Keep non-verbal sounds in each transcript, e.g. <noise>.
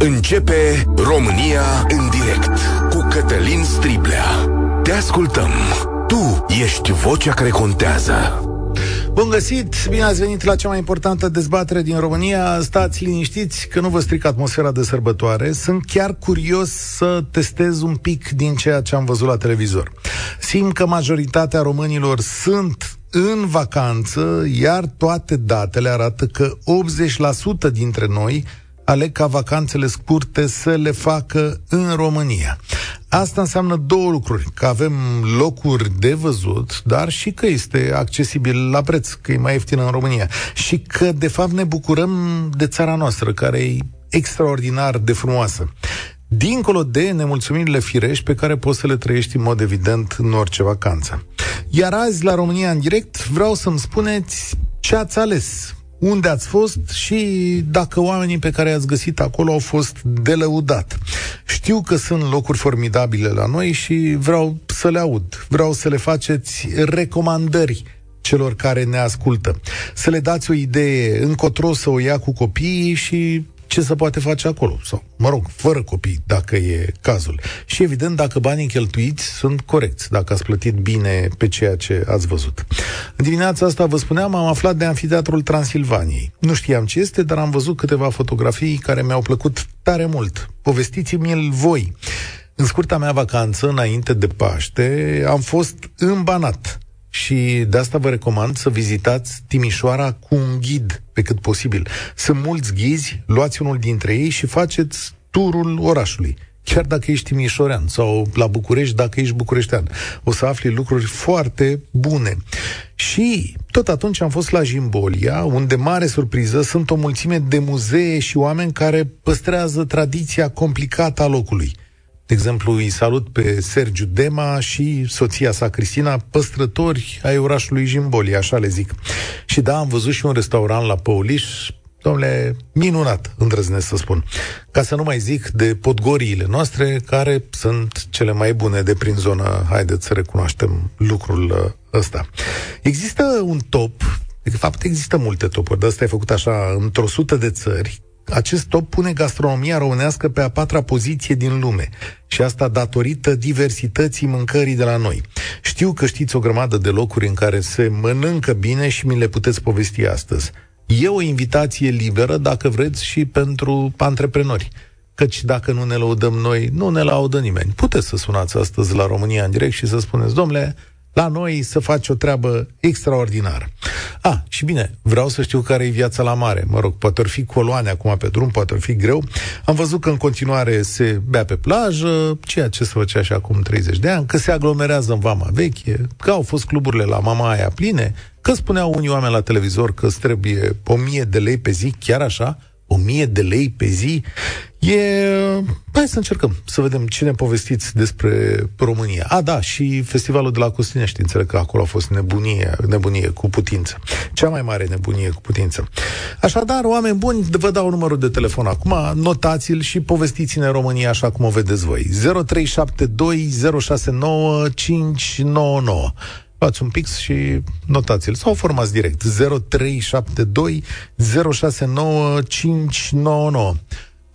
Începe România în direct cu Cătălin Striblea. Te ascultăm. Tu ești vocea care contează. Bun găsit, bine ați venit la cea mai importantă dezbatere din România. Stați liniștiți că nu vă stric atmosfera de sărbătoare. Sunt chiar curios să testez un pic din ceea ce am văzut la televizor. Simt că majoritatea românilor sunt în vacanță, iar toate datele arată că 80% dintre noi aleg ca vacanțele scurte să le facă în România. Asta înseamnă două lucruri, că avem locuri de văzut, dar și că este accesibil la preț, că e mai ieftin în România. Și că, de fapt, ne bucurăm de țara noastră, care e extraordinar de frumoasă. Dincolo de nemulțumirile firești pe care poți să le trăiești în mod evident în orice vacanță. Iar azi, la România în direct, vreau să-mi spuneți ce ați ales unde ați fost și dacă oamenii pe care i-ați găsit acolo au fost de lăudat. Știu că sunt locuri formidabile la noi și vreau să le aud. Vreau să le faceți recomandări celor care ne ascultă. Să le dați o idee încotro să o ia cu copiii și ce se poate face acolo. Sau, mă rog, fără copii, dacă e cazul. Și evident, dacă banii cheltuiți sunt corecți, dacă ați plătit bine pe ceea ce ați văzut. În dimineața asta, vă spuneam, am aflat de Anfiteatrul Transilvaniei. Nu știam ce este, dar am văzut câteva fotografii care mi-au plăcut tare mult. Povestiți-mi-l voi. În scurta mea vacanță, înainte de Paște, am fost în Banat și de asta vă recomand să vizitați Timișoara cu un ghid pe cât posibil. Sunt mulți ghizi, luați unul dintre ei și faceți turul orașului chiar dacă ești timișorean sau la București dacă ești bucureștean. O să afli lucruri foarte bune. Și tot atunci am fost la Jimbolia, unde, mare surpriză, sunt o mulțime de muzee și oameni care păstrează tradiția complicată a locului. De exemplu, îi salut pe Sergiu Dema și soția sa, Cristina, păstrători ai orașului Jimboli, așa le zic. Și da, am văzut și un restaurant la Păuliș, domnule, minunat, îndrăznesc să spun. Ca să nu mai zic de podgoriile noastre, care sunt cele mai bune de prin zonă, haideți să recunoaștem lucrul uh, ăsta. Există un top, de fapt există multe topuri, dar asta e făcut așa într-o sută de țări, acest top pune gastronomia românească pe a patra poziție din lume. Și asta datorită diversității mâncării de la noi. Știu că știți o grămadă de locuri în care se mănâncă bine și mi le puteți povesti astăzi. E o invitație liberă, dacă vreți, și pentru antreprenori. Căci dacă nu ne laudăm noi, nu ne laudă nimeni. Puteți să sunați astăzi la România în direct și să spuneți, domnule, la noi să faci o treabă extraordinară. A, ah, și bine, vreau să știu care e viața la mare. Mă rog, poate ori fi coloane acum pe drum, poate ori fi greu. Am văzut că în continuare se bea pe plajă, ceea ce se făcea și acum 30 de ani, că se aglomerează în vama veche, că au fost cluburile la mama aia pline, că spuneau unii oameni la televizor că îți trebuie o mie de lei pe zi, chiar așa, o mie de lei pe zi, e... Hai să încercăm să vedem ce ne povestiți despre România. A, da, și festivalul de la Costinești, înțeleg că acolo a fost nebunie, nebunie cu putință. Cea mai mare nebunie cu putință. Așadar, oameni buni, vă dau numărul de telefon acum, notați-l și povestiți-ne România așa cum o vedeți voi. 0372 069 599 luați un pix și notați-l. Sau formați direct 0372 069 599.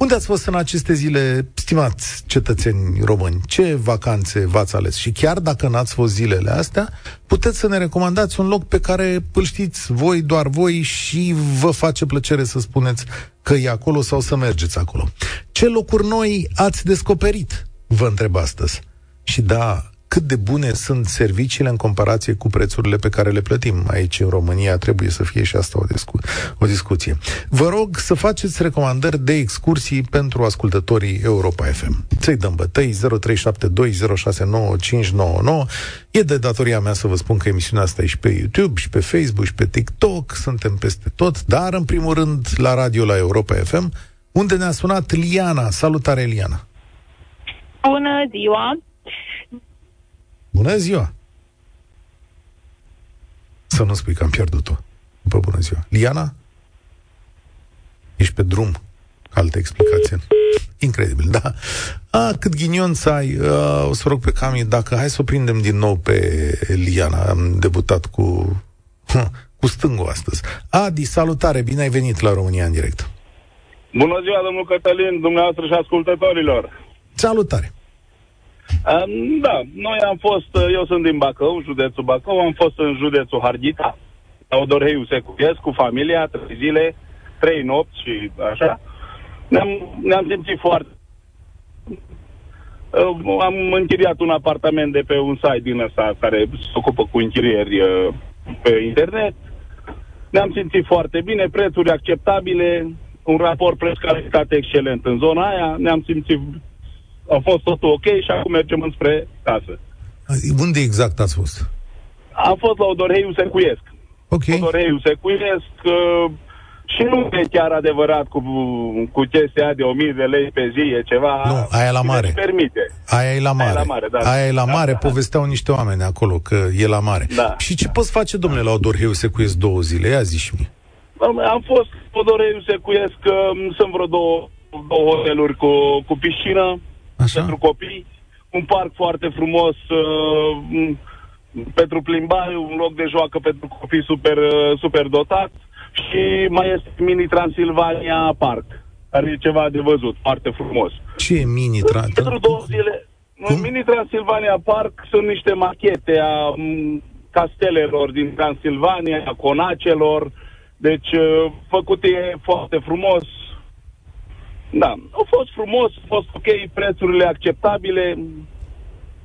Unde ați fost în aceste zile, stimați cetățeni români? Ce vacanțe v-ați ales? Și chiar dacă n-ați fost zilele astea, puteți să ne recomandați un loc pe care îl știți voi, doar voi și vă face plăcere să spuneți că e acolo sau să mergeți acolo. Ce locuri noi ați descoperit? Vă întreb astăzi. Și da, cât de bune sunt serviciile în comparație cu prețurile pe care le plătim aici în România. Trebuie să fie și asta o, discu- o discuție. Vă rog să faceți recomandări de excursii pentru ascultătorii Europa FM. Să-i dăm bătăi 0372069599. E de datoria mea să vă spun că emisiunea asta e și pe YouTube, și pe Facebook, și pe TikTok, suntem peste tot, dar în primul rând la radio la Europa FM, unde ne-a sunat Liana. Salutare, Liana! Bună ziua! Bună ziua! Să nu spui că am pierdut-o. După bună ziua. Liana? Ești pe drum. Altă explicație. Incredibil, da. A, cât ghinion să ai. A, o să rog pe Cami, dacă hai să o prindem din nou pe Liana. Am debutat cu, <laughs> cu stângul astăzi. Adi, salutare, bine ai venit la România în direct. Bună ziua, domnul Cătălin, dumneavoastră și ascultătorilor. Salutare! Um, da, noi am fost, uh, eu sunt din Bacău, județul Bacău, am fost în județul Harghita, la Odorheiu Secuiesc, cu familia, trei zile, trei nopți și așa. Ne-am, ne-am simțit foarte... Uh, am închiriat un apartament de pe un site din ăsta care se ocupă cu închirieri uh, pe internet. Ne-am simțit foarte bine, prețuri acceptabile, un raport preț-calitate excelent în zona aia, ne-am simțit, a fost totul ok și acum mergem înspre casă. Unde exact ați fost? Am fost la Odorheiu Secuiesc. Ok. Odorheiu Secuiesc uh, și nu e chiar adevărat cu, cu chestia de 1000 de lei pe zi, e ceva... Nu, aia la mare. Ne permite. Aia e la mare. Aia e la mare, da. Aia e la Da, mare, da. povesteau niște oameni acolo că e la mare. Da. Și ce poți face, domnule, la Odorheiu Secuiesc două zile? Ia zi și mie. Am fost Odorheiu Secuiesc, uh, sunt vreo două, două hoteluri cu, cu piscină Așa? pentru copii, un parc foarte frumos uh, m, pentru plimbare, un loc de joacă pentru copii super, uh, super dotat și mai este Mini Transilvania Park, care e ceva de văzut, foarte frumos. Ce e mini tra- Pentru două zile, Cum? în Mini Transilvania Park sunt niște machete a m, castelelor din Transilvania, a conacelor, deci uh, făcute foarte frumos. Da, a fost frumos, a fost ok, prețurile acceptabile,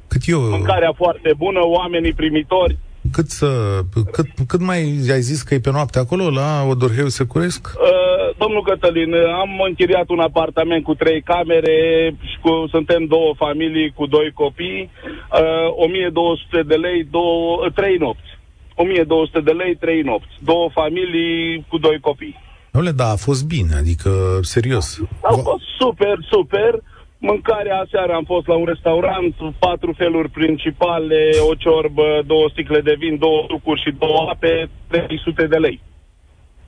Cât eu... mâncarea foarte bună, oamenii primitori. Cât, să, cât, cât mai ai zis că e pe noapte acolo, la Odorheiu Securesc? Uh, domnul Cătălin, am închiriat un apartament cu trei camere și cu, suntem două familii cu doi copii, uh, 1200 de lei, două, uh, trei nopți. 1200 de lei, trei nopți. Două familii cu doi copii. Dom'le, da, a fost bine, adică, serios. A Va- fost super, super. Mâncarea aseară am fost la un restaurant, patru feluri principale, o ciorbă, două sticle de vin, două sucuri și două ape, 300 de lei.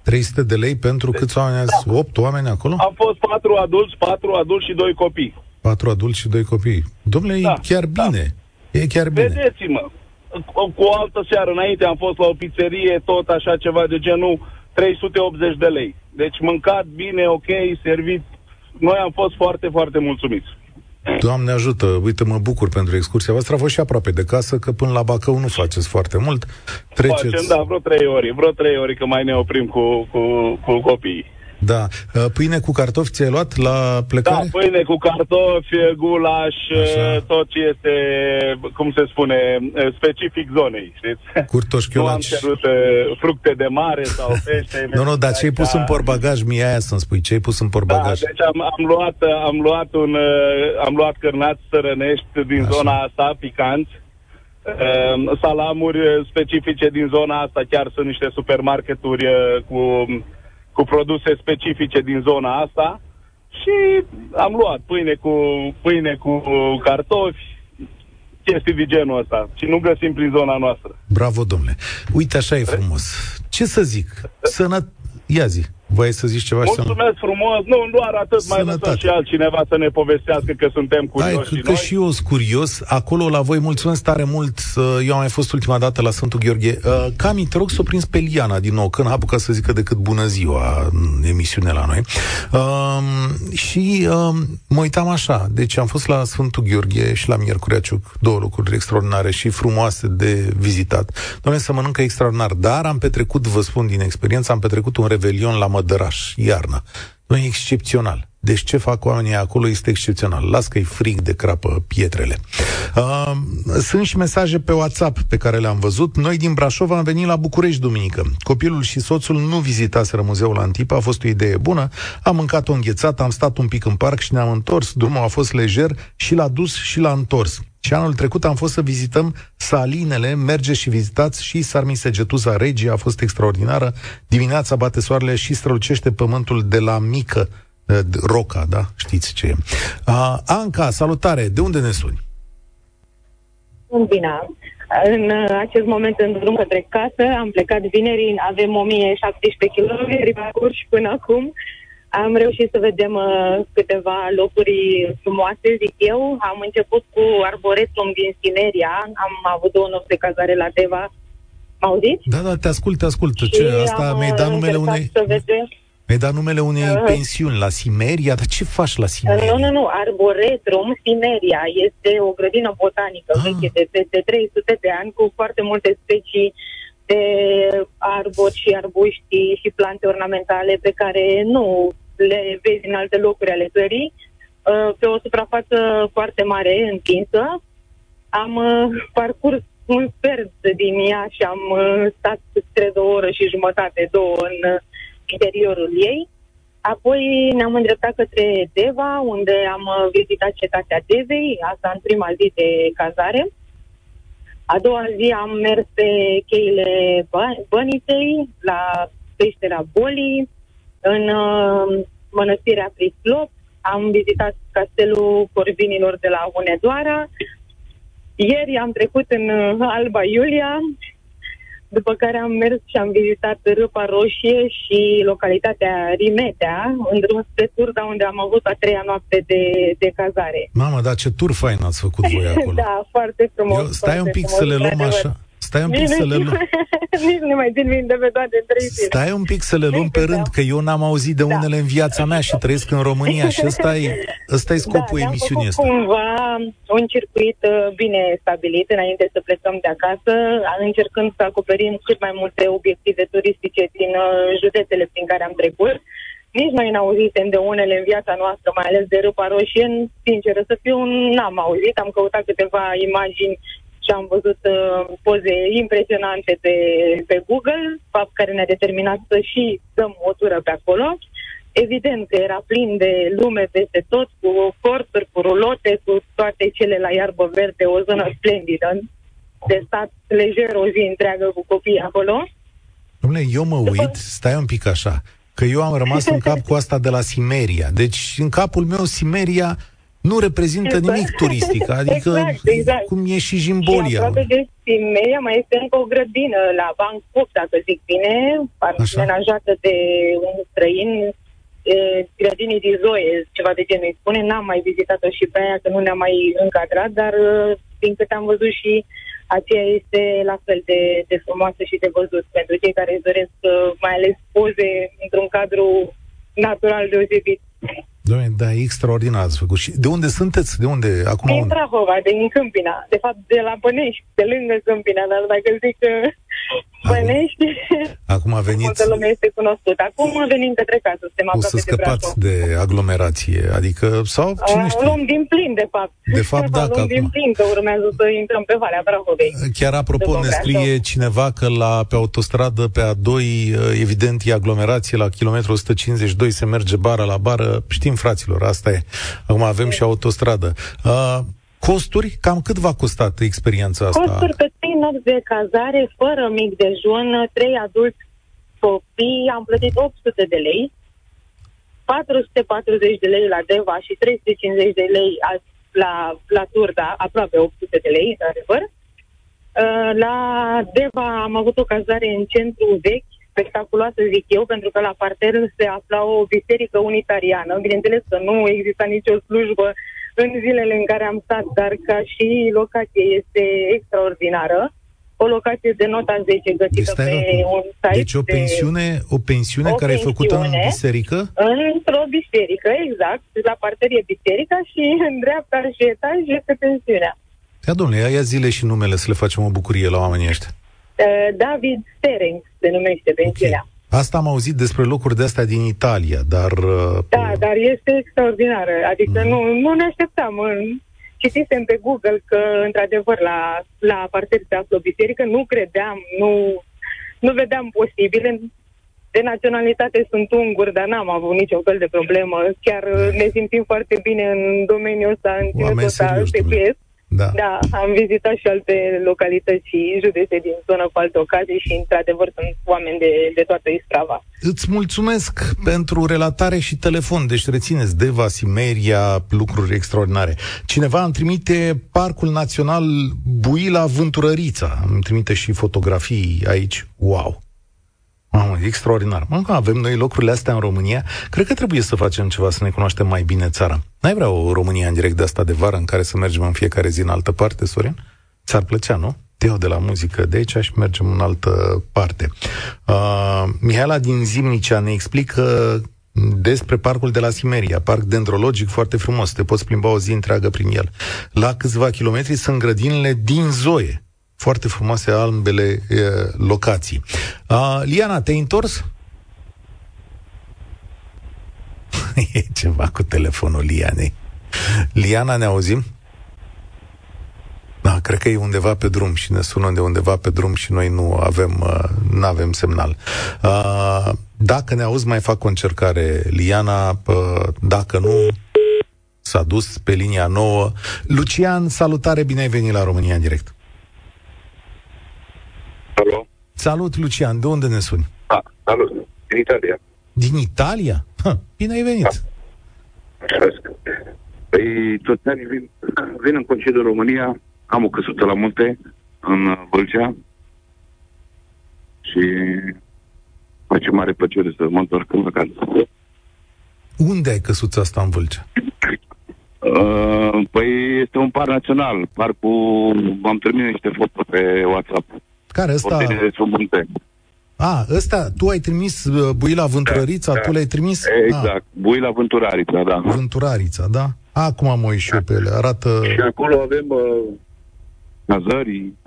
300 de lei pentru câți oameni ați? 8 oameni acolo? Am fost patru adulți, patru adulți și doi copii. Patru adulți și doi copii. Domnule, Da, e chiar da. bine. E chiar bine. Vedeți-mă, cu, cu o altă seară înainte am fost la o pizzerie, tot așa ceva de genul 380 de lei. Deci mâncat bine, ok, servit. Noi am fost foarte, foarte mulțumiți. Doamne ajută, uite, mă bucur pentru excursia voastră. A fost și aproape de casă, că până la Bacău nu faceți foarte mult. Treceți... Facem, da, vreo trei ori, vreo trei ori că mai ne oprim cu, cu, cu copiii. Da. Uh, Pâine cu cartofi ți-ai luat la Da, plecare? pâine cu cartofi, gulaș, Așa. tot ce este, cum se spune, specific zonei, știți? Nu am Curtoșchiolaci. cerut uh, fructe de mare sau <laughs> pește. Nu, nu, dar ce ai pus Da. în porbagaj? Mie aia să-mi spui. Ce ai pus în Da, porbagaj? deci am, am luat, am luat un, uh, am luat cârnați sărănești din Așa. zona asta, picanți, uh, salamuri uh, specifice din zona asta, chiar sunt niște supermarketuri uh, cu, cu produse specifice din zona asta și am luat pâine cu, pâine cu cartofi, chestii de genul ăsta și nu găsim prin zona noastră. Bravo, domnule. Uite, așa e frumos. Ce să zic? Sănăt... Ia zi. Voiai să zici ceva? și să nu- Mulțumesc frumos, nu, doar atât, mai lăsăm Sănătate. și altcineva să ne povestească că suntem Hai, curioși că, și că noi. și eu sunt curios. Acolo la voi, mulțumesc tare mult. Uh, Eu am mai fost ultima dată la Sfântul Gheorghe. Uh, Cami, te rog să o prins pe Liana din nou, că n-a apucat să zică decât bună ziua în emisiune la noi. Um, și um, mă uitam așa. Deci am fost la Sfântul Gheorghe și la Miercurea Ciuc, două locuri extraordinare și frumoase de vizitat. Doamne, să mănâncă extraordinar. Dar am petrecut, vă spun din experiență, am petrecut un revelion la Mădăraș, iarna. Nu e excepțional. Deci ce fac oamenii acolo este excepțional. Las că e frig de crapă pietrele. Uh, sunt și mesaje pe WhatsApp pe care le-am văzut. Noi din Brașov am venit la București duminică. Copilul și soțul nu vizitaseră muzeul Antipa, a fost o idee bună. Am mâncat o înghețată, am stat un pic în parc și ne-am întors. Drumul a fost lejer și l-a dus și l-a întors. Și anul trecut am fost să vizităm salinele, mergeți și vizitați și Sarmisegetuza Regia, a fost extraordinară. Dimineața bate soarele și strălucește pământul de la mică eh, Roca, da? Știți ce e. Uh, Anca, salutare! De unde ne suni? Sunt bine. În uh, acest moment, în drum către casă, am plecat vineri, avem 1017 km parcurs și până acum am reușit să vedem uh, câteva locuri frumoase, zic eu. Am început cu arboretum din Sineria, am avut două nopți de cazare la Deva. M-auziți? Da, da, te ascult, te ascult. Și Ce? Asta am, mi-ai dat uh, numele încercat unei... Să vedem. Mi-ai dat numele unei uh, pensiuni la Simeria, dar ce faci la Simeria? Nu, nu, nu, Arboretrum Simeria este o grădină botanică ah. veche de peste 300 de ani cu foarte multe specii de arbori și arbuști și plante ornamentale pe care nu le vezi în alte locuri ale țării, uh, pe o suprafață foarte mare, întinsă. Am uh, parcurs un sfert din ea și am uh, stat cred o oră și jumătate, două în interiorul ei. Apoi ne-am îndreptat către Deva, unde am vizitat cetatea Devei, asta în prima zi de cazare. A doua zi am mers pe cheile Băniței, la peștera Bolii, în uh, mănăstirea Prislop, am vizitat castelul Corvinilor de la Hunedoara. Ieri am trecut în uh, Alba Iulia, după care am mers și am vizitat Râpa Roșie și localitatea Rimetea, în drum spre Turda, unde am avut a treia noapte de, de cazare. Mamă, dar ce tur fain ați făcut voi <laughs> acolo. da, foarte frumos. Eu, stai foarte un pic frumos, să le luăm așa. Stai un pic să le luăm. <laughs> Nici nu mai țin minte pe toate trei zile. Stai un pic să le luăm pe rând, că eu n-am auzit de da. unele în viața mea și trăiesc în România și ăsta e, <laughs> ăsta e da, scopul da, emisiunii ăsta. cumva un circuit uh, bine stabilit înainte să plecăm de acasă, încercând să acoperim cât mai multe obiective turistice din uh, județele prin care am trecut. Nici noi n-auzisem de unele în viața noastră, mai ales de Râpa Roșie. Sinceră să fiu, n-am auzit. Am căutat câteva imagini și am văzut uh, poze impresionante pe, pe Google, fapt care ne-a determinat să și dăm o tură pe acolo. Evident că era plin de lume peste tot, cu corturi, cu rulote, cu toate cele la iarbă verde, o zonă splendidă, de stat lejer o zi întreagă cu copii acolo. Dom'le, eu mă uit, stai un pic așa, că eu am rămas în cap cu asta de la Simeria. Deci, în capul meu, Simeria nu reprezintă exact. nimic turistic, adică exact, exact. cum e și Jimbolia. Și aproape de Simeria mai este încă o grădină la Bangkok, dacă zic bine, menajată de un străin, e, grădinii din Zoe, ceva de genul îi spune, n-am mai vizitat-o și pe aia, că nu ne-am mai încadrat, dar din câte am văzut și aceea este la fel de, de frumoasă și de văzut pentru cei care își doresc mai ales poze într-un cadru natural deosebit. Doamne, da, extraordinar ați făcut. Și de unde sunteți? De unde? Acum din Prahova, din Câmpina. De fapt, de la Bănești, de lângă Câmpina, dar dacă zic că Bănești, acum a venit... multă lume este cunoscută. Acum venim către casă, suntem o să scăpați de, de aglomerație, adică, sau cine știe? Luăm din plin, de fapt. De fapt, da, Luăm din plin, că urmează să intrăm pe Valea Prahovei. Chiar apropo, ne scrie cineva că la, pe autostradă, pe A2, evident, e aglomerație, la kilometru 152 se merge bara la bară, știm fraților, asta e. Acum avem și autostradă. Uh, costuri? Cam cât v-a costat experiența asta? Costuri pe 3 nopți de cazare, fără mic dejun, 3 adulți copii, am plătit 800 de lei, 440 de lei la Deva și 350 de lei la, la Turda, aproape 800 de lei, într-adevăr. Uh, la Deva am avut o cazare în centru vechi, spectaculoasă, zic eu, pentru că la parter se afla o biserică unitariană. Bineînțeles că nu exista nicio slujbă în zilele în care am stat, dar ca și locație este extraordinară. O locație de nota 10 găsită deci, pe un site. Deci o pensiune, o pensiune o care pensiune, e făcută în biserică? Într-o biserică, exact. La parter e biserica și în dreapta și etaj este pensiunea. Ia, domnule, ia zile și numele să le facem o bucurie la oamenii ăștia. Uh, David Sterenc se numește pensiunea. Okay. Asta am auzit despre locuri de astea din Italia, dar... Uh, da, dar este extraordinară. Adică mm. nu, nu ne așteptam. Citisem pe Google că, într-adevăr, la, la parter se află o biserică. Nu credeam, nu, nu vedeam posibil. De naționalitate sunt ungur, dar n-am avut nicio fel de problemă. Chiar ne simțim foarte bine în domeniul ăsta, în ținutul ăsta, da. da, am vizitat și alte localități și județe din zonă cu alte ocazii și, într-adevăr, sunt oameni de, de toată Istrava. Îți mulțumesc pentru relatare și telefon. Deci rețineți Deva, Simeria, lucruri extraordinare. Cineva îmi trimite Parcul Național Buila Vânturărița. Îmi trimite și fotografii aici. Wow! Mamă, extraordinar. Mă, avem noi locurile astea în România. Cred că trebuie să facem ceva să ne cunoaștem mai bine țara. N-ai vrea o România în direct de asta de vară în care să mergem în fiecare zi în altă parte, Sorin? Ți-ar plăcea, nu? te iau de la muzică de aici și mergem în altă parte. Uh, Mihaela din Zimnicea ne explică despre parcul de la Simeria, parc dendrologic foarte frumos, te poți plimba o zi întreagă prin el. La câțiva kilometri sunt grădinile din Zoe, foarte frumoase albele e, locații. Uh, Liana, te-ai întors? <laughs> e ceva cu telefonul Lianei. Liana, ne auzim? Da, cred că e undeva pe drum și ne sună de undeva pe drum și noi nu avem, uh, nu avem semnal. Uh, dacă ne auzi, mai fac o încercare, Liana. Uh, dacă nu, s-a dus pe linia nouă. Lucian, salutare, bine ai venit la România în direct. Alo? Salut, Lucian, de unde ne suni? Da, salut, din Italia. Din Italia? Ha, bine ai venit. Da. Păi toți anii vin, vin în concediu în România, am o căsuță la munte, în Vâlcea, și face mare plăcere să mă întorc în vacanță. Unde ai căsuța asta în Vâlcea? Uh, păi este un parc național, parcul, am terminat niște foto pe WhatsApp. Care ăsta? de sub munte. A, ăsta, tu ai trimis uh, Buila Vânturărița, Da, tu le-ai trimis? Exact, A, Buila Vânturarița, da. Vânturarița, da? Acum am uit și eu pe ele, arată... Și acolo avem uh, cazării,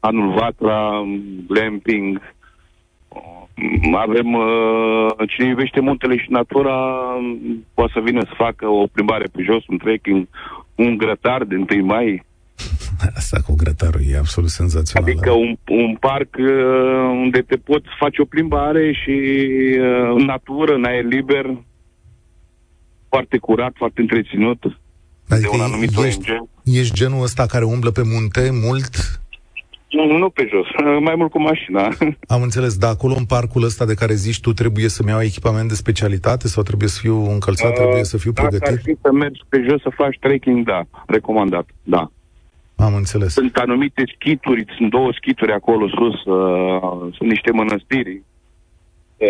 anul Vatra, glamping, uh, avem, uh, cine iubește muntele și natura, um, poate să vină să facă o plimbare pe jos, un trekking, un grătar de 1 mai, <laughs> Asta cu grătarul e absolut senzațional. adică un, un parc uh, unde te poți face o plimbare și uh, în natură, în aer liber, foarte curat, foarte întreținut, adică de un anumit ești, ONG. ești genul ăsta care umblă pe munte mult? Nu, nu pe jos, <laughs> mai mult cu mașina. <laughs> Am înțeles, dar acolo în parcul ăsta de care zici tu trebuie să-mi iau echipament de specialitate sau trebuie să fiu încălțat, trebuie să fiu Dacă ar pregătit? fi să mergi pe jos să faci trekking, da, recomandat, da. Am înțeles. Sunt anumite schituri, sunt două schituri acolo sus, uh, sunt niște mănăstiri. Uh,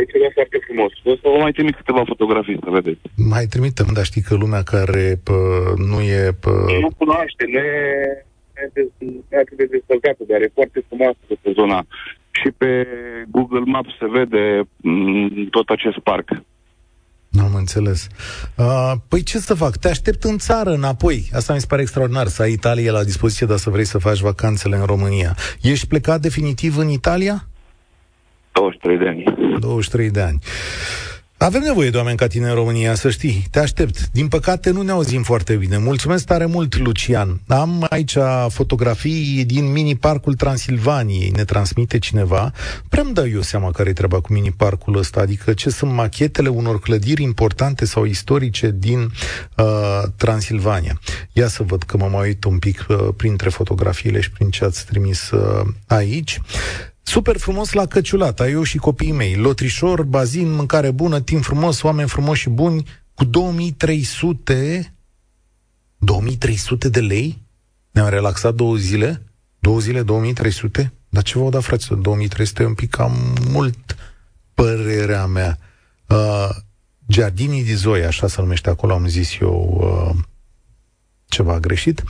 e ceva foarte frumos. O să vă mai trimit câteva fotografii să vedeți. Mai trimitem, dar știi că lumea care pă, nu e... Pă, Nu cunoaște, nu e, nu e de- nu e atât de dezvoltată, dar e foarte frumoasă pe zona. Și pe Google Maps se vede mm, tot acest parc. Am înțeles. Uh, păi ce să fac? Te aștept în țară înapoi. Asta mi se pare extraordinar, să ai Italia la dispoziție, dar să vrei să faci vacanțele în România. Ești plecat definitiv în Italia? 23 de ani. 23 de ani. Avem nevoie de oameni ca tine în România, să știi. Te aștept. Din păcate nu ne auzim foarte bine. Mulțumesc tare mult, Lucian. Am aici fotografii din mini-parcul Transilvaniei. Ne transmite cineva. Prea îmi dau eu seama care e treaba cu mini-parcul ăsta. Adică ce sunt machetele unor clădiri importante sau istorice din uh, Transilvania. Ia să văd că mă mai uit un pic uh, printre fotografiile și prin ce ați trimis uh, aici. Super frumos la Căciulata, eu și copiii mei. Lotrișor, bazin, mâncare bună, timp frumos, oameni frumoși și buni, cu 2300... 2300 de lei? Ne-am relaxat două zile? Două zile, 2300? Dar ce vă da, fraților? 2300 e un pic cam mult, părerea mea. Uh, Giardini di Zoia, așa se numește acolo, am zis eu... Uh, ceva greșit.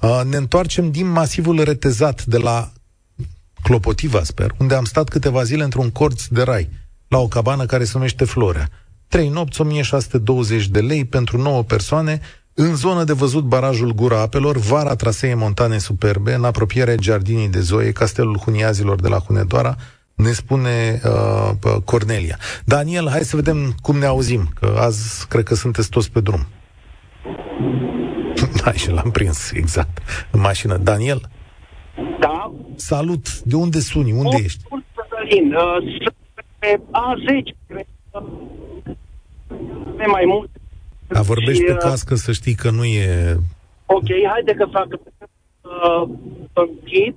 Uh, ne întoarcem din masivul retezat de la Clopotiva, sper, unde am stat câteva zile într-un corț de rai, la o cabană care se numește Florea. Trei nopți, 1620 de lei pentru 9 persoane, în zonă de văzut barajul Gura Apelor, vara trasee montane superbe, în apropiere Giardinii de Zoe, castelul Huniazilor de la Hunedoara, ne spune uh, Cornelia. Daniel, hai să vedem cum ne auzim, că azi cred că sunteți toți pe drum. <laughs> da, și l-am prins, exact, în mașină. Daniel? Da. Salut! De unde suni? Unde ești? Bun, Cătălin, uh, sunt pe A10, cred că pe mai mult. A vorbești Și, pe uh, cască să știi că nu e... Ok, haide că fac uh, să închid,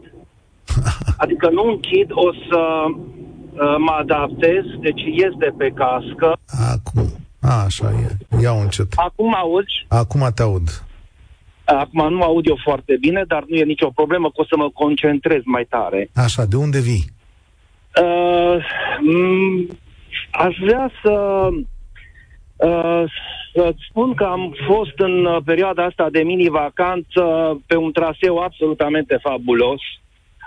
<laughs> adică nu închid, o să uh, mă adaptez, deci ies de pe cască. Acum. A, așa e. Ia încet. Acum auzi, Acum te aud. Acum nu aud eu foarte bine, dar nu e nicio problemă, că o să mă concentrez mai tare. Așa, de unde vii? Uh, m- aș vrea să uh, Îți spun că am fost în uh, perioada asta de mini-vacanță pe un traseu absolutamente fabulos.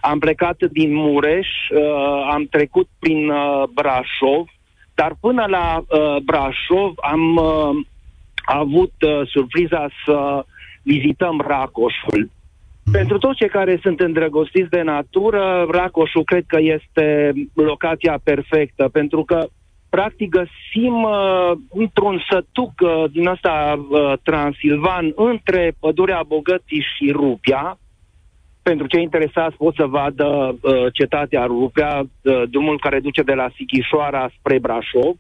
Am plecat din Mureș, uh, am trecut prin uh, Brașov, dar până la uh, Brașov am uh, avut uh, surpriza să vizităm Racoșul. Pentru toți cei care sunt îndrăgostiți de natură, Racoșul cred că este locația perfectă, pentru că practic găsim uh, într-un sătuc uh, din ăsta uh, transilvan între pădurea Bogății și Rupia. Pentru cei interesați pot să vadă uh, cetatea Rupia, uh, drumul care duce de la Sichișoara spre Brașov.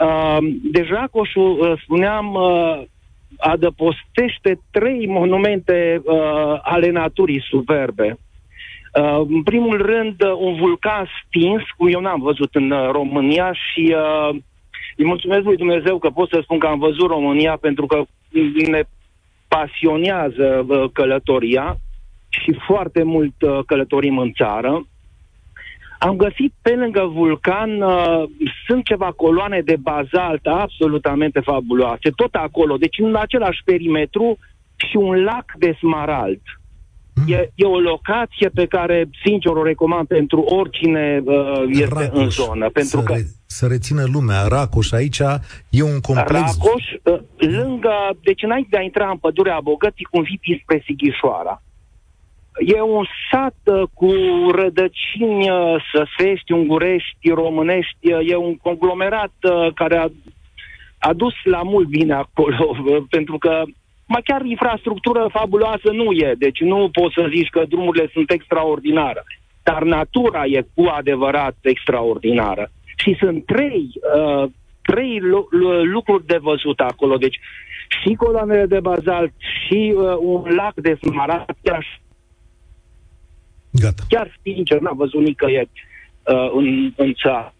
Uh, deci Racoșul, uh, spuneam, uh, adăpostește trei monumente uh, ale naturii superbe. Uh, în primul rând, uh, un vulcan stins, cum eu n-am văzut în uh, România și uh, îi mulțumesc lui Dumnezeu că pot să spun că am văzut România pentru că ne pasionează uh, călătoria și foarte mult uh, călătorim în țară. Am găsit pe lângă vulcan, uh, sunt ceva coloane de bazalt absolutamente fabuloase, tot acolo, deci în același perimetru și un lac de smarald. Mm. E, e o locație pe care, sincer, o recomand pentru oricine uh, este Racoș, în zonă. Pentru să, că re, să rețină lumea, Racoș aici e un complex... Racoș, uh, lângă, deci înainte de a intra în pădurea Bogății, cum vii spre Sighișoara. E un sat uh, cu rădăcini uh, săsești, ungurești, românești, uh, e un conglomerat uh, care a, a dus la mult bine acolo, <laughs> uh, pentru că mai chiar infrastructură fabuloasă nu e, deci nu poți să zici că drumurile sunt extraordinare, dar natura e cu adevărat extraordinară. Și sunt trei, uh, trei lu- lu- lucruri de văzut acolo, deci și coloanele de bazalt, și uh, un lac de smaragd, chiar Gata. chiar sincer, n-am văzut nicăieri uh, în, în țară.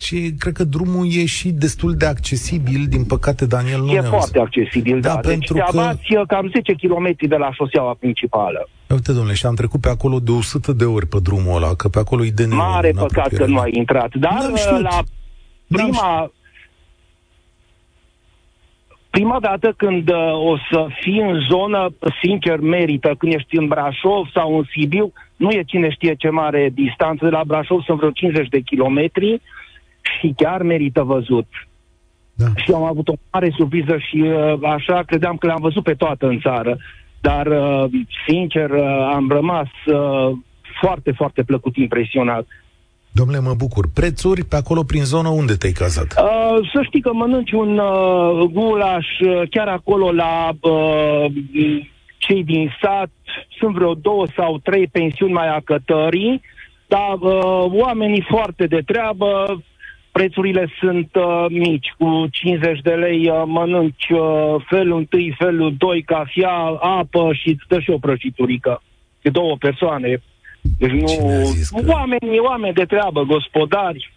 Și cred că drumul e și destul de accesibil, din păcate Daniel nu e ne foarte accesibil, Da, da. pentru deci te că- abați uh, cam 10 km de la șoseaua principală. Uite, domnule, și am trecut pe acolo de 100 de ori pe drumul ăla, că pe acolo e de Mare păcat că nu ai intrat. Dar N-am uh, știut. la N-am prima... Prima dată când uh, o să fii în zonă, sincer, merită. Când ești în Brașov sau în Sibiu, nu e cine știe ce mare distanță. De la Brașov sunt vreo 50 de kilometri și chiar merită văzut. Da. Și am avut o mare surpriză și uh, așa credeam că le-am văzut pe toată în țară. Dar, uh, sincer, uh, am rămas uh, foarte, foarte plăcut impresionat. Domnule, mă bucur. Prețuri pe acolo prin zonă unde te-ai cazat? Uh, să știi că mănânci un uh, gulaș uh, chiar acolo la uh, cei din sat. Sunt vreo două sau trei pensiuni mai acătării, dar uh, oamenii foarte de treabă, prețurile sunt uh, mici. Cu 50 de lei uh, mănânci uh, felul întâi, felul doi, cafea, apă și îți dă și o prăjiturică. De două persoane. Deci nu... Cine a zis că- Oameni, oameni de treabă, gospodari.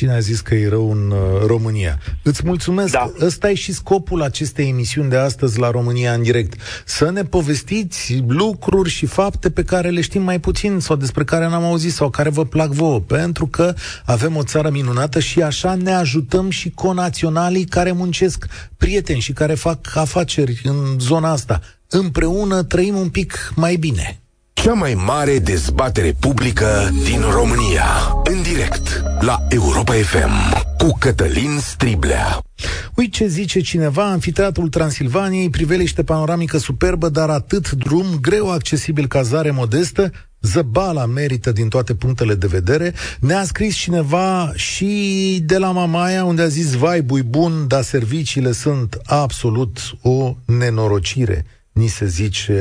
Cine a zis că e rău în uh, România? Îți mulțumesc. Da. Ăsta e și scopul acestei emisiuni de astăzi la România în direct. Să ne povestiți lucruri și fapte pe care le știm mai puțin sau despre care n-am auzit sau care vă plac vouă. Pentru că avem o țară minunată și așa ne ajutăm și conaționalii care muncesc, prieteni și care fac afaceri în zona asta. Împreună trăim un pic mai bine. Cea mai mare dezbatere publică din România. În direct la Europa FM cu Cătălin Striblea. Uite ce zice cineva, Anfiteatrul Transilvaniei, priveliște panoramică superbă, dar atât drum, greu accesibil cazare modestă, zăbala merită din toate punctele de vedere. Ne-a scris cineva și de la Mamaia, unde a zis, vai, bui bun, dar serviciile sunt absolut o nenorocire ni se zice,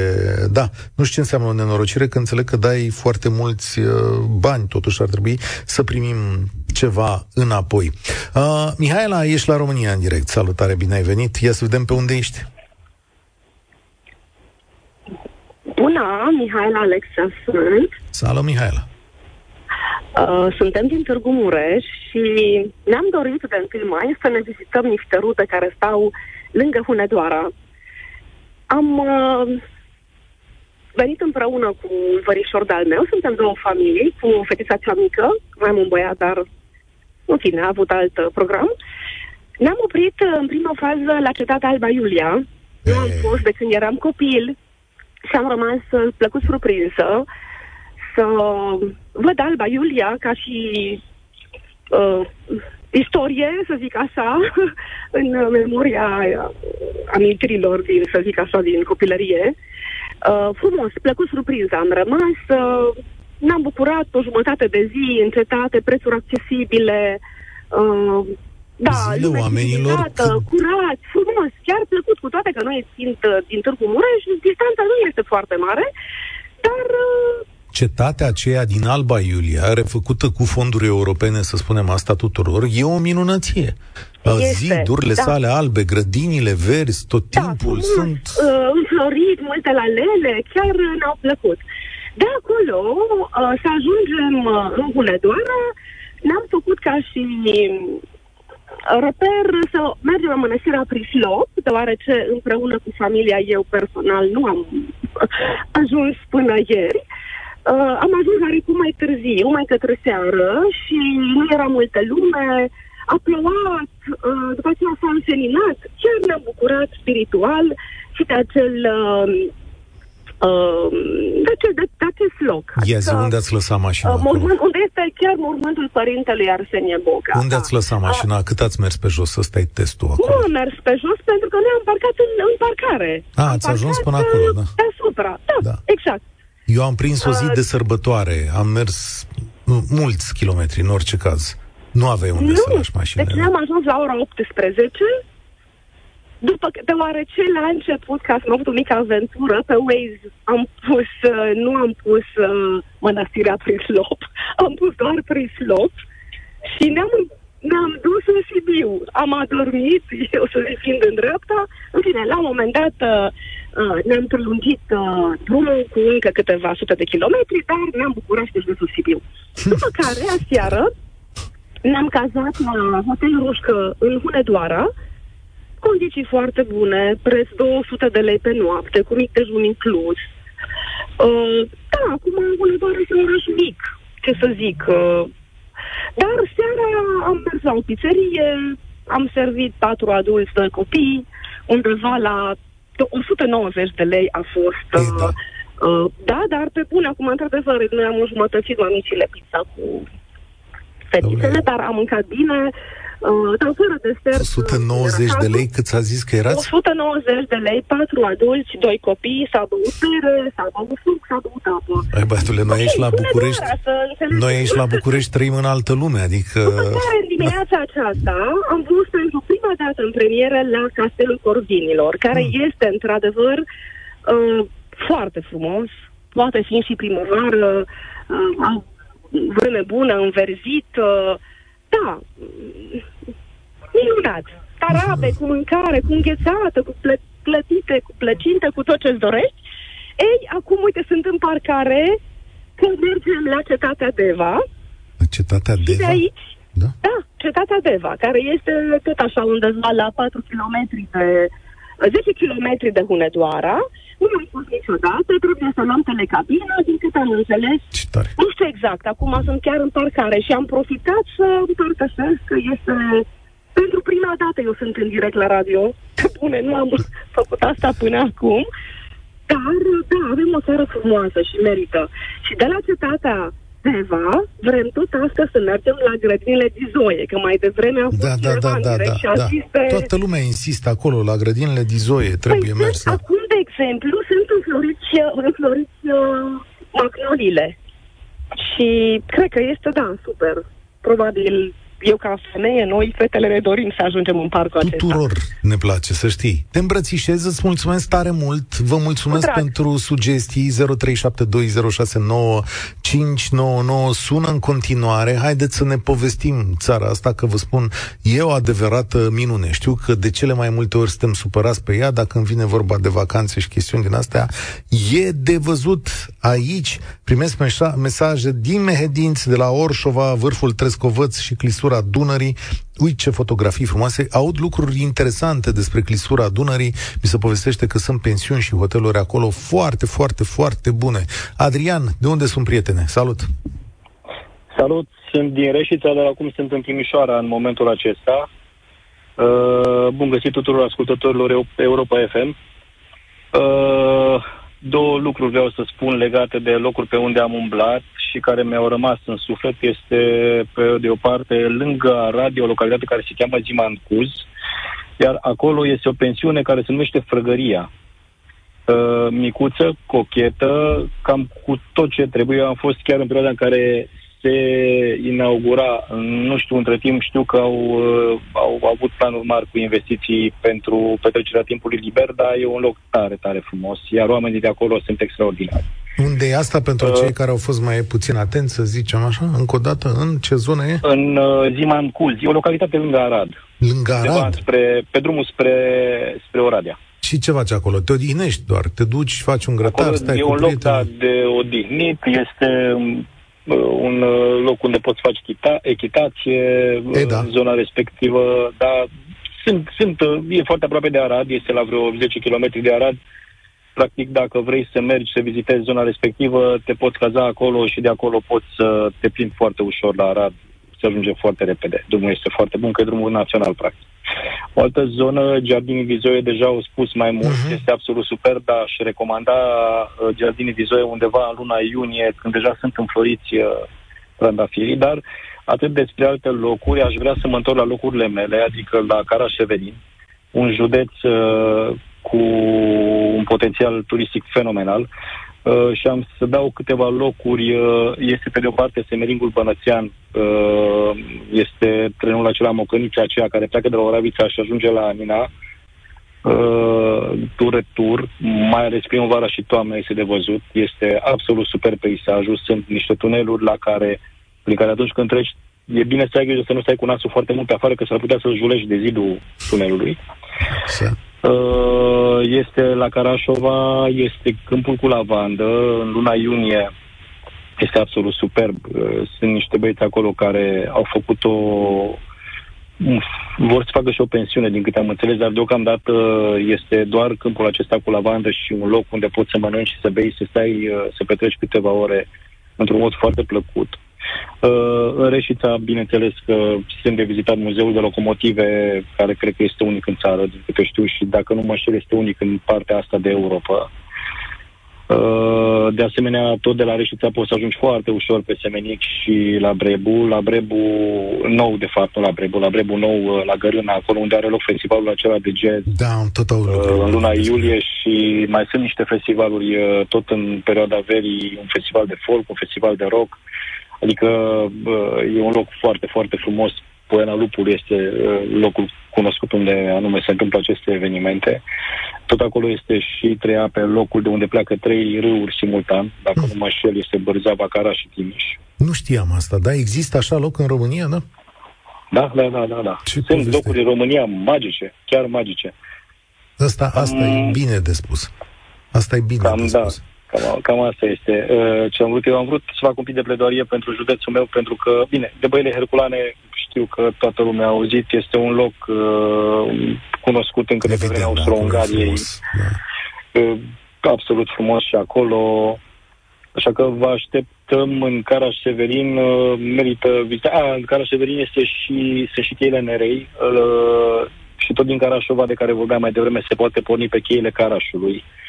da, nu știu ce înseamnă o nenorocire, că înțeleg că dai foarte mulți uh, bani, totuși ar trebui să primim ceva înapoi. Uh, Mihaela, ești la România în direct. Salutare, bine ai venit. Ia să vedem pe unde ești. Bună, Mihaela Alexa sunt. Salut, Mihaela. Uh, suntem din Târgu Mureș și ne-am dorit de 1 mai să ne vizităm niște rute care stau lângă Hunedoara. Am uh, venit împreună cu un verișor de-al meu, suntem două familii, cu fetița cea mică, mai am un băiat, dar în fine, a avut alt uh, program. Ne-am oprit uh, în prima fază la cetatea Alba Iulia. Eu am fost de când eram copil și am rămas uh, plăcut surprinsă să văd Alba Iulia ca și uh, istorie, să zic așa, <laughs> în memoria amintirilor din, să zic așa, din copilărie. Uh, frumos, plăcut surprins am rămas. Uh, ne-am bucurat o jumătate de zi în cetate, prețuri accesibile, uh, da, Zile oamenilor când... curat, frumos, chiar plăcut, cu toate că noi fiind uh, din Târgu Mureș, distanța nu este foarte mare, dar uh, cetatea aceea din Alba Iulia, refăcută cu fonduri europene, să spunem asta tuturor, e o minunăție. Este, Zidurile da. sale albe, grădinile verzi, tot da, timpul frumos, sunt... Uh, înflorit, multe la lele, chiar ne-au plăcut. De acolo, uh, să ajungem uh, în Hunedoara, ne-am făcut ca și reper să mergem la mănăstirea Prislop, deoarece împreună cu familia eu personal nu am ajuns până ieri. Uh, Uh, am ajuns oarecum mai târziu, mai către seară și nu era multă lume. A plouat, uh, după aceea s-a înseninat. Chiar ne-am bucurat spiritual și de acel... Uh, uh, de, acel, de, de acest loc. Ia zi, unde ați lăsat mașina? Uh, mormânt, unde este chiar mormântul părintelui Arsenie Boca. Unde ați lăsat mașina? Uh, Cât ați mers pe jos? Ăsta e testul acolo. Nu am mers pe jos pentru că noi am parcat în, în parcare. A, ați ajuns până acolo, da. Deasupra, da, da. exact. Eu am prins o zi de sărbătoare, am mers mulți kilometri, în orice caz. Nu aveai unde nu, să lași mașina. Deci am ajuns la ora 18, după, deoarece la început, ca să am avut o mică aventură, pe Waze am pus, uh, nu am pus uh, mănăstirea Prislop, <laughs> am pus doar Prislop și ne-am, ne-am dus în Sibiu. Am adormit, <laughs> eu să zic fiind în dreapta, în fine, la un moment dat uh, Uh, ne-am prelungit uh, drumul cu încă câteva sute de kilometri, dar ne-am bucurat și de județul Sibiu. <laughs> După care, aseară, ne-am cazat la Hotel Rușcă în Hunedoara, condiții foarte bune, preț 200 de lei pe noapte, cu mic dejun inclus. Uh, da, acum Hunedoara este un oraș mic, ce să zic. Uh, dar seara am mers la o pizzerie, am servit patru adulți, doi copii, undeva la 190 de lei a fost... Ei, da. Uh, da, dar pe bune, acum, într-adevăr, noi am înjumătățit mamicile pizza cu fetițele, dar am mâncat bine, uh, dar fără desert. 190 de lei, cât s-a zis că erați? 190 de lei, patru adulți, doi copii, s-a băut pere, s-a băut suc, s-a băut apă. Ai băiatule, noi aici la București, noi aici la București trăim în altă lume, adică... După care, în dimineața aceasta, am vrut pentru prima dată în premieră la Castelul Corvinilor, care mm. este, într-adevăr, uh, foarte frumos, poate fi și primăvară, uh, vreme bună, înverzit, uh, da, minunat. Tarabe cu mâncare, cu înghețată, cu plă- plătite, cu plăcinte, cu tot ce-ți dorești. Ei, acum, uite, sunt în parcare, când mergem la cetatea Deva. Cetatea Deva? de aici, da? da, cetatea Deva, care este tot așa undeva la 4 km de 10 km de Hunedoara, nu am fost niciodată, trebuie să luăm telecabină, din cât am înțeles. Ce tare. Nu știu exact, acum sunt chiar în parcare și am profitat să împărtășesc că este... Pentru prima dată eu sunt în direct la radio. Bune, nu am făcut asta până acum. Dar, da, avem o seară frumoasă și merită. Și de la cetatea Eva, vrem tot asta să mergem la grădinile Dizoie, că mai devreme a fost da, da, da, da, da, da. Pe... Toată lumea insistă acolo, la grădinile Dizoie, trebuie păi mers. La... Acum, de exemplu, sunt înfloriți, înfloriți uh, magnolile. Și cred că este, da, super. Probabil eu ca femeie, noi, fetele, ne dorim să ajungem în parcul acesta. Tuturor ne place, să știi. Te îmbrățișez, îți mulțumesc tare mult. Vă mulțumesc pentru sugestii. 0372069599 sună în continuare. Haideți să ne povestim țara asta, că vă spun, e o adevărată minune. Știu că de cele mai multe ori suntem supărați pe ea, dacă când vine vorba de vacanțe și chestiuni din astea. E de văzut aici. Primesc mesaje din Mehedinți, de la Orșova, vârful Trescovăț și Clisura clisura Dunării. Uite ce fotografii frumoase. Aud lucruri interesante despre clisura Dunării. Mi se povestește că sunt pensiuni și hoteluri acolo foarte, foarte, foarte bune. Adrian, de unde sunt prietene? Salut! Salut! Sunt din Reșița, dar acum sunt în Timișoara în momentul acesta. Uh, bun găsit tuturor ascultătorilor Europa FM. Uh, două lucruri vreau să spun legate de locuri pe unde am umblat și care mi-au rămas în suflet. Este, pe de o parte, lângă radio, o localitate care se cheamă Zimancuz, iar acolo este o pensiune care se numește Frăgăria. Uh, micuță, cochetă, cam cu tot ce trebuie. Am fost chiar în perioada în care se inaugura, nu știu, între timp știu că au, uh, au avut planuri mari cu investiții pentru petrecerea timpului liber, dar e un loc tare, tare frumos, iar oamenii de acolo sunt extraordinari. Unde e asta pentru uh, cei care au fost mai puțin atenți, să zicem așa? Încă o dată, în ce zonă e? În uh, Ziman Culzi, o localitate lângă Arad. Lângă Arad? Spre, pe drumul spre, spre Oradea. Și ce faci acolo? Te odihnești doar? Te duci, faci un grătar, acolo stai e cu un loc da, de odihnit, este uh, un uh, loc unde poți face chita, echitație e, da. în zona respectivă, dar sunt, sunt, e foarte aproape de Arad, este la vreo 10 km de Arad, practic dacă vrei să mergi să vizitezi zona respectivă, te poți caza acolo și de acolo poți să te plimbi foarte ușor la Arad, se ajunge foarte repede. Drumul este foarte bun, că e drumul național, practic. O altă zonă, Giardini Vizoie, deja au spus mai mult, uh-huh. este absolut super, dar aș recomanda uh, Giardini Vizoie undeva în luna iunie, când deja sunt înfloriți uh, trandafirii, dar atât despre alte locuri, aș vrea să mă întorc la locurile mele, adică la Carașeverin, un județ uh, cu un potențial turistic fenomenal. Uh, și am să dau câteva locuri. Uh, este pe de o parte Semeringul Bănățean, uh, este trenul acela Mocănița aceea care pleacă de la Oravița și ajunge la Amina. Uh, tur tur, mai ales primăvara și toamna este de văzut. Este absolut super peisajul. Sunt niște tuneluri la care, prin care atunci când treci, e bine să ai grijă să nu stai cu nasul foarte mult pe afară, că s-ar putea să julești de zidul tunelului. Uh, este la Carașova, este câmpul cu lavandă, în luna iunie este absolut superb. Uh, sunt niște băieți acolo care au făcut o... vor să facă și o pensiune, din câte am înțeles, dar deocamdată este doar câmpul acesta cu lavandă și un loc unde poți să mănânci și să bei, să stai, uh, să petreci câteva ore într-un mod foarte plăcut. Uh, în Reșița, bineînțeles că sunt de vizitat muzeul de locomotive, care cred că este unic în țară, din câte știu, și dacă nu mă știu, este unic în partea asta de Europa. Uh, de asemenea, tot de la Reșița poți să ajungi foarte ușor pe Semenic și la Brebu, la Brebu nou, de fapt, nu la Brebu, la Brebu nou, uh, la Gărâna, acolo unde are loc festivalul acela de jazz. Da, tot au uh, în luna iulie și mai sunt niște festivaluri tot în perioada verii, un festival de folk, un festival de rock. Adică e un loc foarte, foarte frumos. Poena Lupul este locul cunoscut unde anume se întâmplă aceste evenimente. Tot acolo este și treia pe locul de unde pleacă trei râuri simultan. Dacă mm. nu mă șel, este Bărzava, Caraș și Timiș. Nu știam asta, dar există așa loc în România, da? Da, da, da, da. da. Ce Sunt poveste? locuri în România magice, chiar magice. Asta, asta um, e bine de spus. Asta e bine cam, de da. spus. Da. Cam, cam asta este uh, ce am vrut. Eu am vrut să fac un pic de pledoarie pentru județul meu, pentru că, bine, de băile Herculane știu că toată lumea a auzit, este un loc uh, cunoscut încă Evident, de pe vremea da, Austro-Ungariei. Da. Uh, absolut frumos și acolo. Așa că vă așteptăm în Caraș Severin, uh, merită vizita. Ah, în Caraș Severin este și, sunt și cheile Nerei. Uh, și tot din Carașova, de care vorbeam mai devreme, se poate porni pe cheile Carașului. Uh,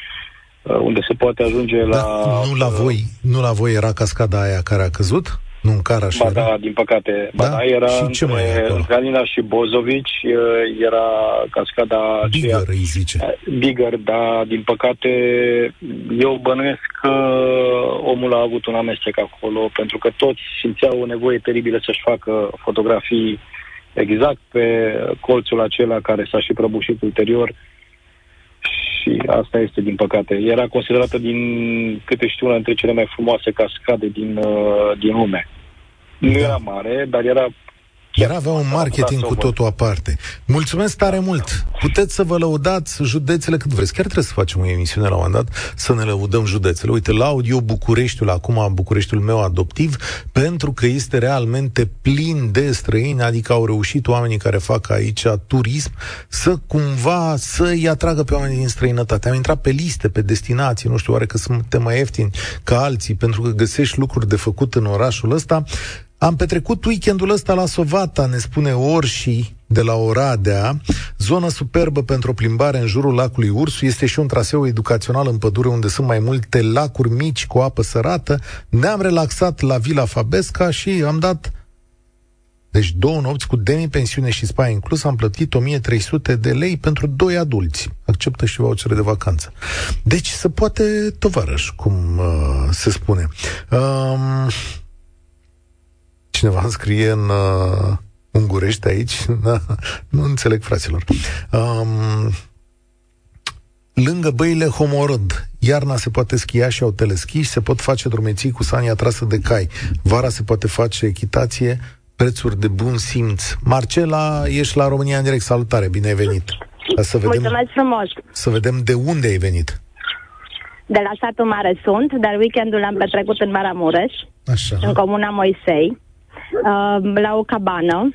unde se poate ajunge da, la... Nu la voi, nu la voi era cascada aia care a căzut? Nu în Caraș ba era? da, din păcate. Ba da, da era și ce mai e Galina și Bozovici, uh, era cascada Bigger, aceea. îi zice. Uh, Bigger, da, din păcate eu bănuiesc că omul a avut un amestec acolo, pentru că toți simțeau o nevoie teribilă să-și facă fotografii exact pe colțul acela care s-a și prăbușit ulterior. Uh, și asta este, din păcate. Era considerată, din câte știu, una dintre cele mai frumoase cascade din, uh, din lume. Nu da. era mare, dar era Chiar avea un marketing cu totul aparte. Mulțumesc tare mult! Puteți să vă lăudați județele cât vreți. Chiar trebuie să facem o emisiune la un moment dat să ne lăudăm județele. Uite, laud eu Bucureștiul, acum Bucureștiul meu adoptiv, pentru că este realmente plin de străini, adică au reușit oamenii care fac aici turism să cumva să-i atragă pe oamenii din străinătate. Am intrat pe liste, pe destinații, nu știu, oare că sunt mai ieftini ca alții, pentru că găsești lucruri de făcut în orașul ăsta Am petrecut weekendul ăsta la Sovata, ne spune Orși de la Oradea, zonă superbă pentru o plimbare în jurul lacului Ursu, este și un traseu educațional în pădure unde sunt mai multe lacuri mici cu apă sărată. Ne-am relaxat la Vila Fabesca și am dat deci două nopți cu demi-pensiune și spa inclus, am plătit 1300 de lei pentru doi adulți. Acceptă și vouchere de vacanță. Deci se poate tovarăș, cum uh, se spune. Um, cineva scrie în uh, ungurește aici, <laughs> da, nu înțeleg, fraților. Um, lângă băile Homorâd, iarna se poate schia și au teleschi și se pot face drumeții cu sania trasă de cai. Vara se poate face echitație, prețuri de bun simț. Marcela, ești la România în direct, salutare, bine ai venit. Să vedem, Mulțumesc frumos. Să vedem de unde ai venit. De la satul Mare sunt, dar weekendul l-am petrecut în Maramureș, Așa. în comuna Moisei, uh, la o cabană,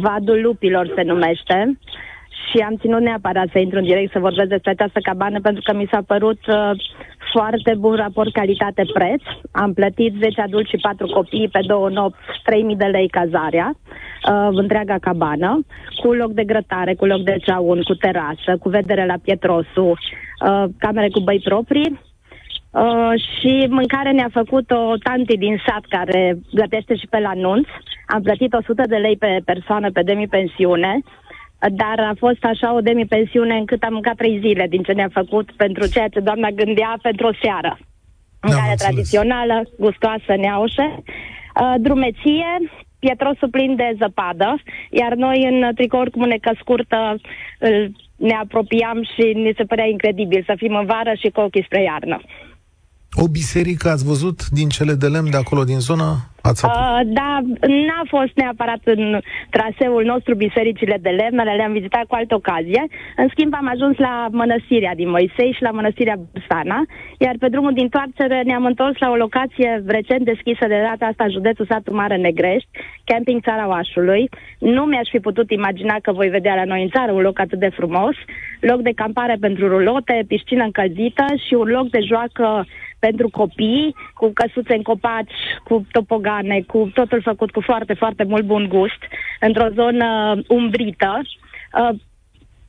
Vadul Lupilor se numește, și am ținut neapărat să intru în direct să vorbesc despre această cabană pentru că mi s-a părut uh, foarte bun raport calitate-preț. Am plătit 10 adulți și 4 copii pe două nopți, 3.000 de lei cazarea, uh, întreaga cabană, cu loc de grătare, cu loc de ceaun, cu terasă, cu vedere la Pietrosu, uh, camere cu băi proprii, Uh, și mâncare ne-a făcut o tanti din sat care gătește și pe la nunț. Am plătit 100 de lei pe persoană pe demi-pensiune dar a fost așa o demi-pensiune încât am mâncat trei zile din ce ne-a făcut pentru ceea ce doamna gândea pentru o seară. Mâncare tradițională, gustoasă, neaușe, uh, drumeție, pietrosul plin de zăpadă, iar noi în tricouri cu mânecă scurtă ne apropiam și ni se părea incredibil să fim în vară și cu ochii spre iarnă. O biserică ați văzut din cele de lemn de acolo din zonă? Ați uh, da, n-a fost neapărat în traseul nostru bisericile de lemn, le-am vizitat cu altă ocazie. În schimb, am ajuns la mănăstirea din Moisei și la mănăstirea Bursana, iar pe drumul din toarcere ne-am întors la o locație recent deschisă de data asta județul Satul Mare Negrești, camping Țara Oașului. Nu mi-aș fi putut imagina că voi vedea la noi în țară un loc atât de frumos, loc de campare pentru rulote, piscină încălzită și un loc de joacă pentru copii, cu căsuțe în copaci, cu topogane, cu totul făcut cu foarte, foarte mult bun gust, într-o zonă umbrită. Uh,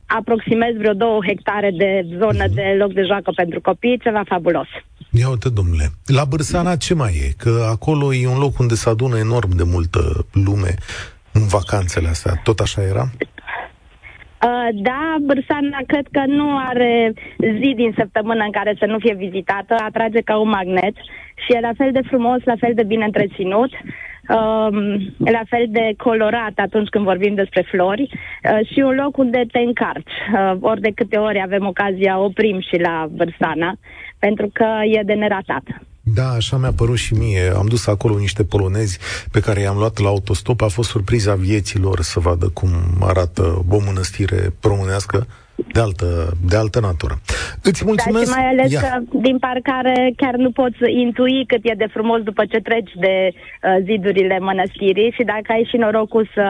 aproximez vreo două hectare de zonă de loc de joacă pentru copii, ceva fabulos. Ia uite, domnule, la Bârsana ce mai e? Că acolo e un loc unde se adună enorm de multă lume în vacanțele astea. Tot așa era? Uh, da, Bârsana cred că nu are zi din săptămână în care să nu fie vizitată, atrage ca un magnet și e la fel de frumos, la fel de bine întreținut, uh, la fel de colorat atunci când vorbim despre flori uh, și un loc unde te încarci. Uh, ori de câte ori avem ocazia, oprim și la Bârsana, pentru că e de neratat. Da, așa mi-a părut și mie. Am dus acolo niște polonezi pe care i-am luat la autostop. A fost surpriza vieților să vadă cum arată o mănăstire românească de altă, de altă natură. Îți mulțumesc. Da, și mai ales Ia. că din parcare chiar nu poți intui cât e de frumos după ce treci de uh, zidurile mănăstirii și dacă ai și norocul să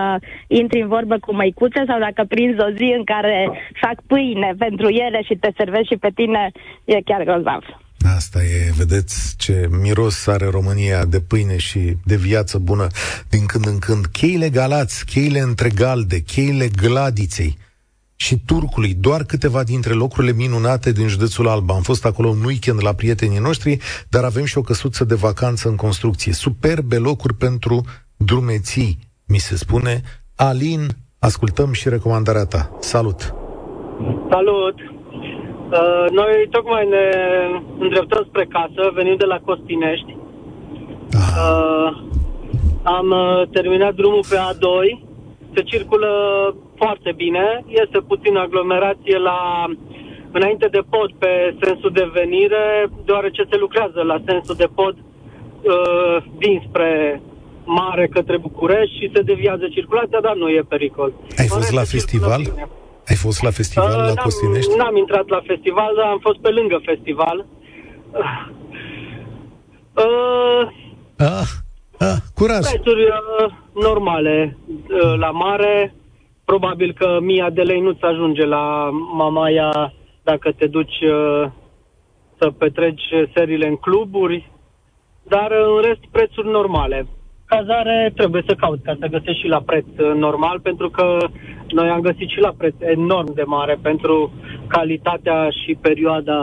intri în vorbă cu măicuțe sau dacă prinzi o zi în care fac pâine pentru ele și te servești și pe tine, e chiar grozav. Asta e, vedeți ce miros are România de pâine și de viață bună din când în când. Cheile Galați, cheile între Galde, cheile Gladiței și Turcului, doar câteva dintre locurile minunate din județul Alba. Am fost acolo un weekend la prietenii noștri, dar avem și o căsuță de vacanță în construcție. Superbe locuri pentru drumeții, mi se spune. Alin, ascultăm și recomandarea ta. Salut! Salut! Uh, noi tocmai ne îndreptăm spre casă, venim de la Costinești. Ah. Uh, am uh, terminat drumul pe A2, se circulă foarte bine, este puțin aglomerație la înainte de pod pe sensul de venire, deoarece se lucrează la sensul de pod uh, dinspre mare către București și se deviază circulația, dar nu e pericol. Ai fost la festival? Bine. Ai fost la festival uh, la Costinești? N-am intrat la festival, dar am fost pe lângă festival. Uh, ah, ah, curaj! Prețuri uh, normale uh, la mare. Probabil că mia de lei nu-ți ajunge la Mamaia dacă te duci uh, să petreci serile în cluburi, dar uh, în rest prețuri normale cazare trebuie să caut ca să găsești și la preț uh, normal, pentru că noi am găsit și la preț enorm de mare pentru calitatea și perioada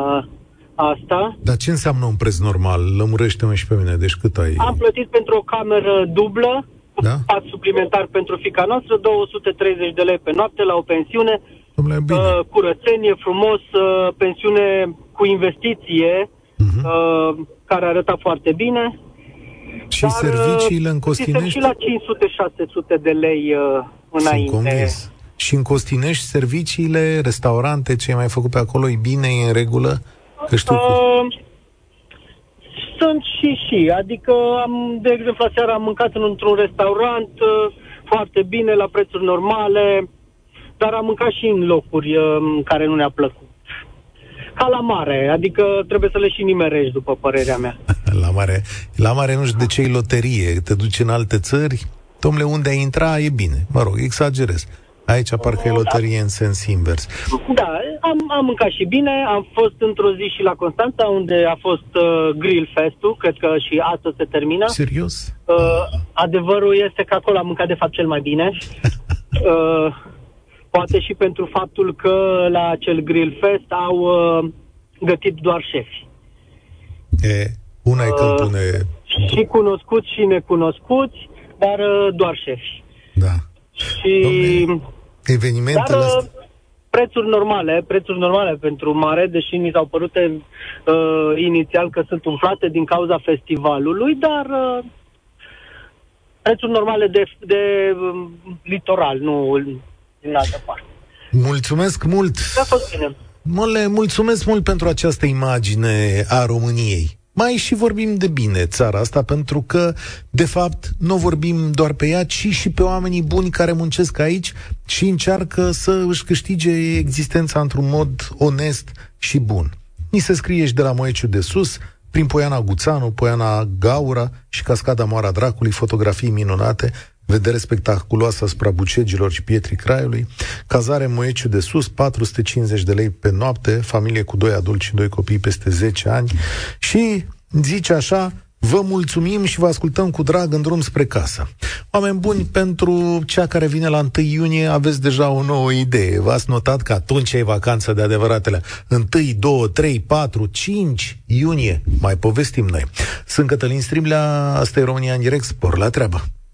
asta. Dar ce înseamnă un preț normal? Lămurește-mă și pe mine, deci cât ai? Am plătit pentru o cameră dublă, da? pat suplimentar pentru fica noastră, 230 de lei pe noapte la o pensiune, Domnule, bine. Uh, curățenie, frumos, uh, pensiune cu investiție, uh-huh. uh, care arăta foarte bine. Și dar, serviciile în Costinești? și la 500-600 de lei uh, înainte. Sunt convins. Și în Costinești, serviciile, restaurante, ce ai mai făcut pe acolo, e bine, e în regulă? Că știu uh, că... Sunt și și, adică am, de exemplu, seara am mâncat într-un restaurant uh, foarte bine, la prețuri normale, dar am mâncat și în locuri uh, care nu ne-a plăcut. Ca la mare, adică trebuie să le și nimerești, după părerea mea. <laughs> la mare, la mare nu știu de ce e loterie, te duci în alte țări, domnule, unde ai intra e bine. Mă rog, exagerez. Aici parcă e loterie da. în sens invers. Da, am, am mâncat și bine. Am fost într-o zi și la Constanța, unde a fost uh, Grill Fest-ul. Cred că și astăzi se termină. Serios? Uh, adevărul este că acolo am mâncat de fapt cel mai bine. <laughs> uh, poate și pentru faptul că la acel Grill Fest au uh, gătit doar șefi. E, una e când uh, pune... Și cunoscuți și necunoscuți, dar uh, doar șefi. Da. Și... Dom'le Evenimentele Dar, astea? Uh, prețuri normale, prețuri normale pentru mare, deși mi s-au părut uh, inițial că sunt umflate din cauza festivalului, dar uh, prețuri normale de, de uh, litoral, nu din altă parte. Mulțumesc mult! A fost bine. Mă le mulțumesc mult pentru această imagine a României mai și vorbim de bine țara asta, pentru că, de fapt, nu vorbim doar pe ea, ci și pe oamenii buni care muncesc aici și încearcă să își câștige existența într-un mod onest și bun. Ni se scrie și de la Moeciu de Sus, prin Poiana Guțanu, Poiana Gaura și Cascada Moara Dracului, fotografii minunate, vedere spectaculoasă asupra bucegilor și pietrii Craiului, cazare Moeciu de Sus, 450 de lei pe noapte, familie cu doi adulți și doi copii peste 10 ani și zice așa, Vă mulțumim și vă ascultăm cu drag în drum spre casă. Oameni buni, pentru cea care vine la 1 iunie aveți deja o nouă idee. V-ați notat că atunci e vacanță de adevăratele. 1, 2, 3, 4, 5 iunie. Mai povestim noi. Sunt Cătălin Striblea, asta e România în direct, spor la treabă.